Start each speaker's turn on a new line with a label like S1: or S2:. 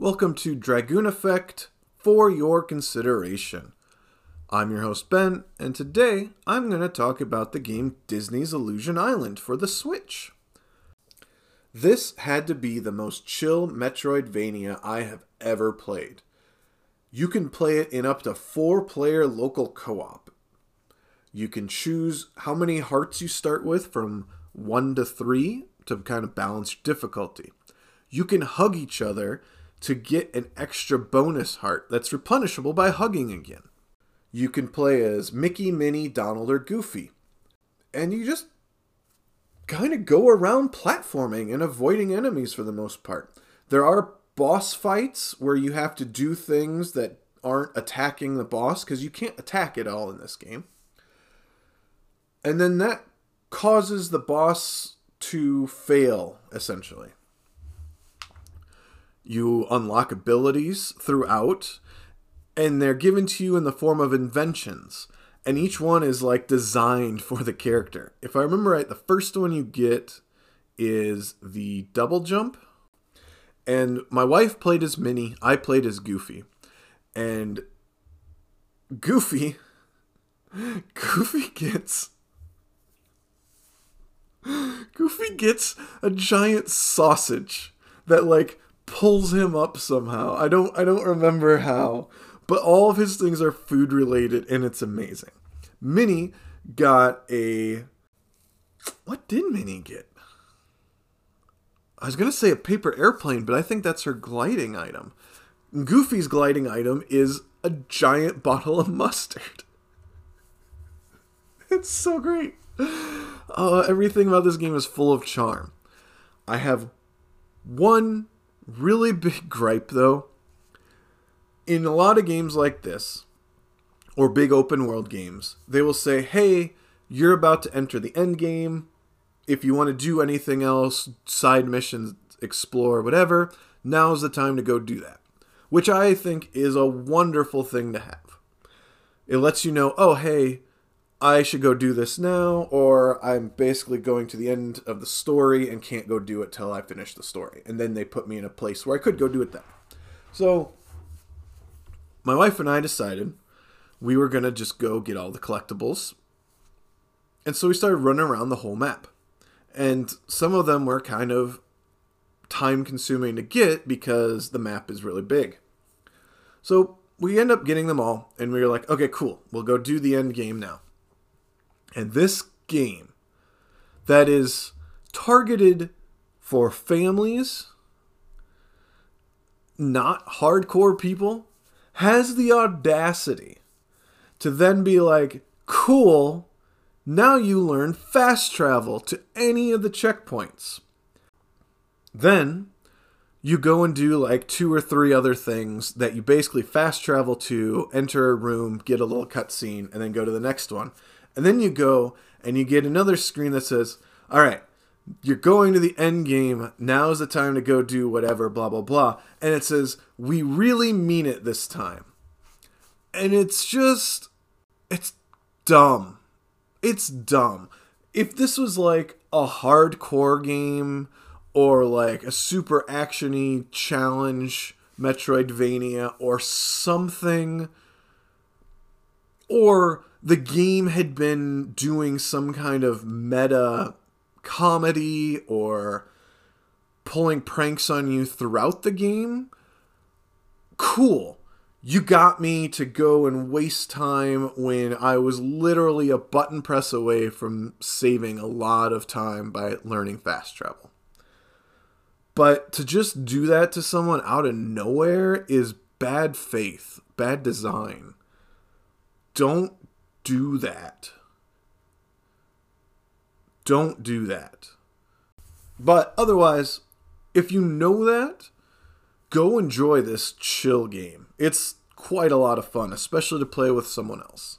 S1: Welcome to Dragoon Effect for your consideration. I'm your host Ben, and today I'm going to talk about the game Disney's Illusion Island for the Switch. This had to be the most chill Metroidvania I have ever played. You can play it in up to four player local co op. You can choose how many hearts you start with from one to three to kind of balance difficulty. You can hug each other to get an extra bonus heart that's replenishable by hugging again. You can play as Mickey, Minnie, Donald, or Goofy. And you just kind of go around platforming and avoiding enemies for the most part. There are boss fights where you have to do things that aren't attacking the boss because you can't attack it all in this game. And then that causes the boss to fail, essentially. You unlock abilities throughout, and they're given to you in the form of inventions. And each one is like designed for the character. If I remember right, the first one you get is the double jump. And my wife played as Minnie, I played as Goofy. And Goofy Goofy gets Goofy gets a giant sausage that like pulls him up somehow. I don't I don't remember how, but all of his things are food related and it's amazing. Minnie got a what did Minnie get? I was gonna say a paper airplane, but I think that's her gliding item. Goofy's gliding item is a giant bottle of mustard. It's so great. Uh, everything about this game is full of charm. I have one really big gripe though. In a lot of games like this, or big open world games, they will say, hey, you're about to enter the end game. If you want to do anything else, side missions, explore, whatever, now's the time to go do that. Which I think is a wonderful thing to have. It lets you know, oh, hey, I should go do this now, or I'm basically going to the end of the story and can't go do it till I finish the story. And then they put me in a place where I could go do it then. So, my wife and I decided we were going to just go get all the collectibles. And so we started running around the whole map. And some of them were kind of time consuming to get because the map is really big. So we end up getting them all, and we were like, okay, cool, we'll go do the end game now. And this game that is targeted for families, not hardcore people, has the audacity to then be like, cool, now you learn fast travel to any of the checkpoints. Then you go and do like two or three other things that you basically fast travel to, enter a room, get a little cutscene, and then go to the next one. And then you go and you get another screen that says, all right, you're going to the end game. Now is the time to go do whatever, blah, blah, blah. And it says, we really mean it this time. And it's just, it's dumb. It's dumb. If this was like a hardcore game or like a super actiony challenge Metroidvania or something, or the game had been doing some kind of meta comedy or pulling pranks on you throughout the game, cool. You got me to go and waste time when I was literally a button press away from saving a lot of time by learning fast travel. But to just do that to someone out of nowhere is bad faith, bad design. Don't do that. Don't do that. But otherwise, if you know that, go enjoy this chill game. It's quite a lot of fun, especially to play with someone else.